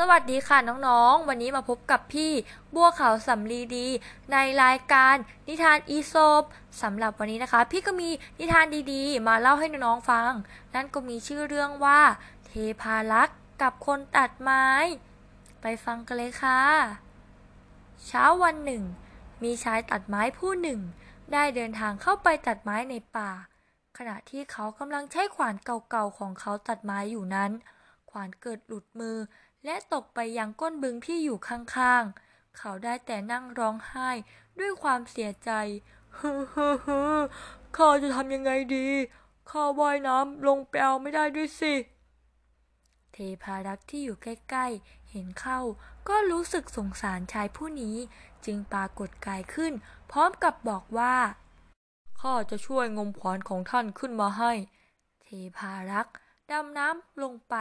สวัสดีค่ะน้องๆ วันนี้มาพบกับพี่บัวขาวสำลีดี ในรายการนิทานอีโซบสำหรับวันนี้นะคะ พี่ก็มีนิทานดีๆ มาเล่าให้น้องๆฟัง นั่นก็มีชื่อเรื่องว่า เทพารักษ์กับคนตัดไม้ ไปฟังกันเลยค่ะ เช้าวันหนึ่ง มีชายตัดไม้ผู้หนึ่ง ได้เดินทางเข้าไปตัดไม้ในป่า ขณะที่เขากำลังใช้ขวานเก่าๆของเขาตัดไม้อยู่นั้น ขวานเกิดหลุดมือ และตกไปยังก้นบึงที่อยู่ข้างๆ เขาได้แต่นั่งร้องไห้ด้วยความเสียใจฮึฮึฮึข้าจะทำยังไงดีข้าว่ายน้ำลงไปเอาไม่ได้ด้วยสิ เทพารักษ์ที่อยู่ใกล้ๆ เห็นเข้าก็รู้สึกสงสารชายผู้นี้ จึงปรากฏกายขึ้น พร้อมกับบอกว่า ข้าจะช่วยงมขวานของท่านขึ้นมาให้ เทพารักษ์ดำน้ำลงไป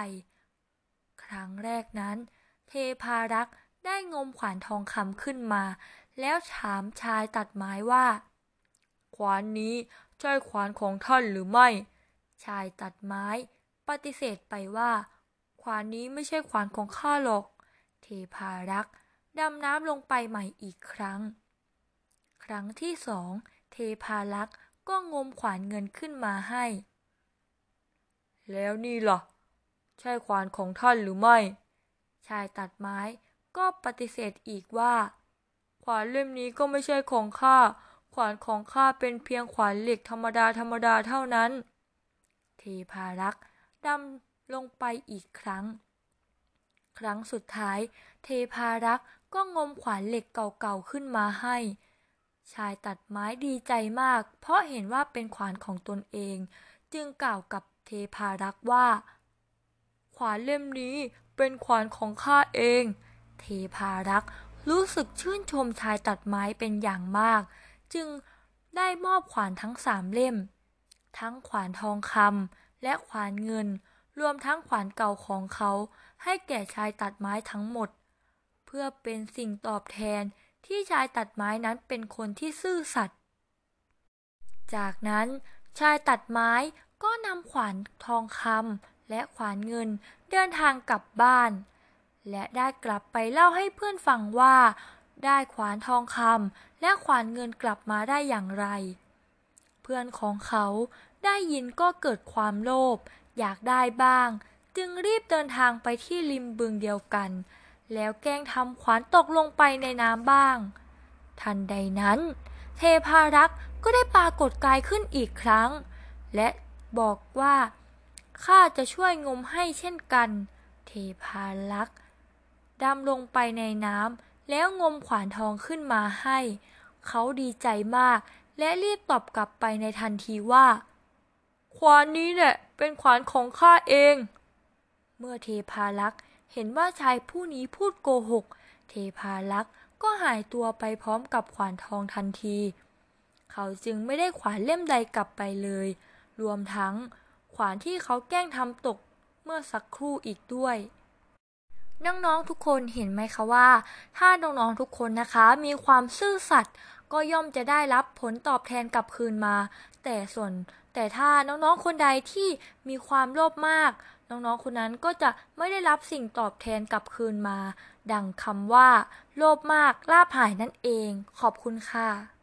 ครั้งแรกนั้น เทพารักษ์ได้งมขวานทองคำขึ้นมา แล้วถามชายตัดไม้ว่า ขวานนี้ใช่ขวานของท่านหรือไม่ ชายตัดไม้ ปฏิเสธไปว่า ขวานนี้ไม่ใช่ขวานของข้าหรอก เทพารักษ์ดำน้ำลงไปใหม่อีกครั้ง ครั้งที่สอง เทพารักษ์ก็งมขวานเงินขึ้นมาให้ แล้วนี่ล่ะ ใช่ขวานของท่านหรือไม่ ชายตัดไม้ก็ปฏิเสธอีกว่า ขวานเล่มนี้ก็ไม่ใช่ของข้า ขวานของข้าเป็นเพียงขวานเหล็กธรรมดาธรรมดาเท่านั้น เทพารักษ์ดำลงไปอีกครั้ง ครั้งสุดท้าย เทพารักษ์ก็งมขวานเหล็กเก่าๆขึ้นมาให้ ชายตัดไม้ดีใจมาก เพราะเห็นว่าเป็นขวานของตนเอง จึงกล่าวกับเทพารักษ์ว่า ขวานเล่มนี้เป็นขวานของข้าเอง เทพารักษ์รู้สึกชื่นชมชายตัดไม้เป็นอย่างมาก จึงได้มอบขวานทั้งสามเล่ม ทั้งขวานทองคำและขวานเงิน รวมทั้งขวานเก่าของเขาให้แก่ชายตัดไม้ทั้งหมด เพื่อเป็นสิ่งตอบแทนที่ชายตัดไม้นั้นเป็นคนที่ซื่อสัตย์ จากนั้นชายตัดไม้ก็นำขวานทองคำ และขวานเงินเดินทางกลับบ้าน และได้กลับไปเล่าให้เพื่อนฟังว่า ได้ขวานทองคำและขวานเงินกลับมาได้อย่างไร เพื่อนของเขาได้ยินก็เกิดความโลภอยากได้บ้าง จึงรีบเดินทางไปที่ริมบึงเดียวกัน แล้วแกล้งทำขวานตกลงไปในน้ำบ้าง ทันใดนั้น เทพารักษ์ก็ได้ปรากฏกายขึ้นอีกครั้ง และบอกว่า ข้าจะช่วยงมให้เช่นกัน เทพารักษ์ดำลงไปในน้ำแล้วงมขวานทองขึ้นมาให้ เขาดีใจมาก และรีบตอบกลับไปในทันทีว่า ขวานนี้แหละเป็นขวานของข้าเอง เมื่อเทพารักษ์เห็นว่าชายผู้นี้พูดโกหก เทพารักษ์ก็หายตัวไปพร้อมกับขวานทองทันที เขาจึงไม่ได้ขวานเล่มใดกลับไปเลย รวมทั้ง ขวานที่เขาแกล้งทำตกเมื่อสักครู่อีกด้วยน้องๆทุกคนเห็นไหมคะว่า ถ้าน้องๆทุกคนนะคะ มีความซื่อสัตย์ก็ย่อมจะได้รับผลตอบแทนกลับคืนมา แต่ส่วนแต่ถ้าน้องๆคนใดที่มีความโลภมาก น้องๆคนนั้นก็จะไม่ได้รับสิ่งตอบแทนกลับคืนมา ดังคำว่า โลภมากลาภหายนั่นเอง ขอบคุณค่ะ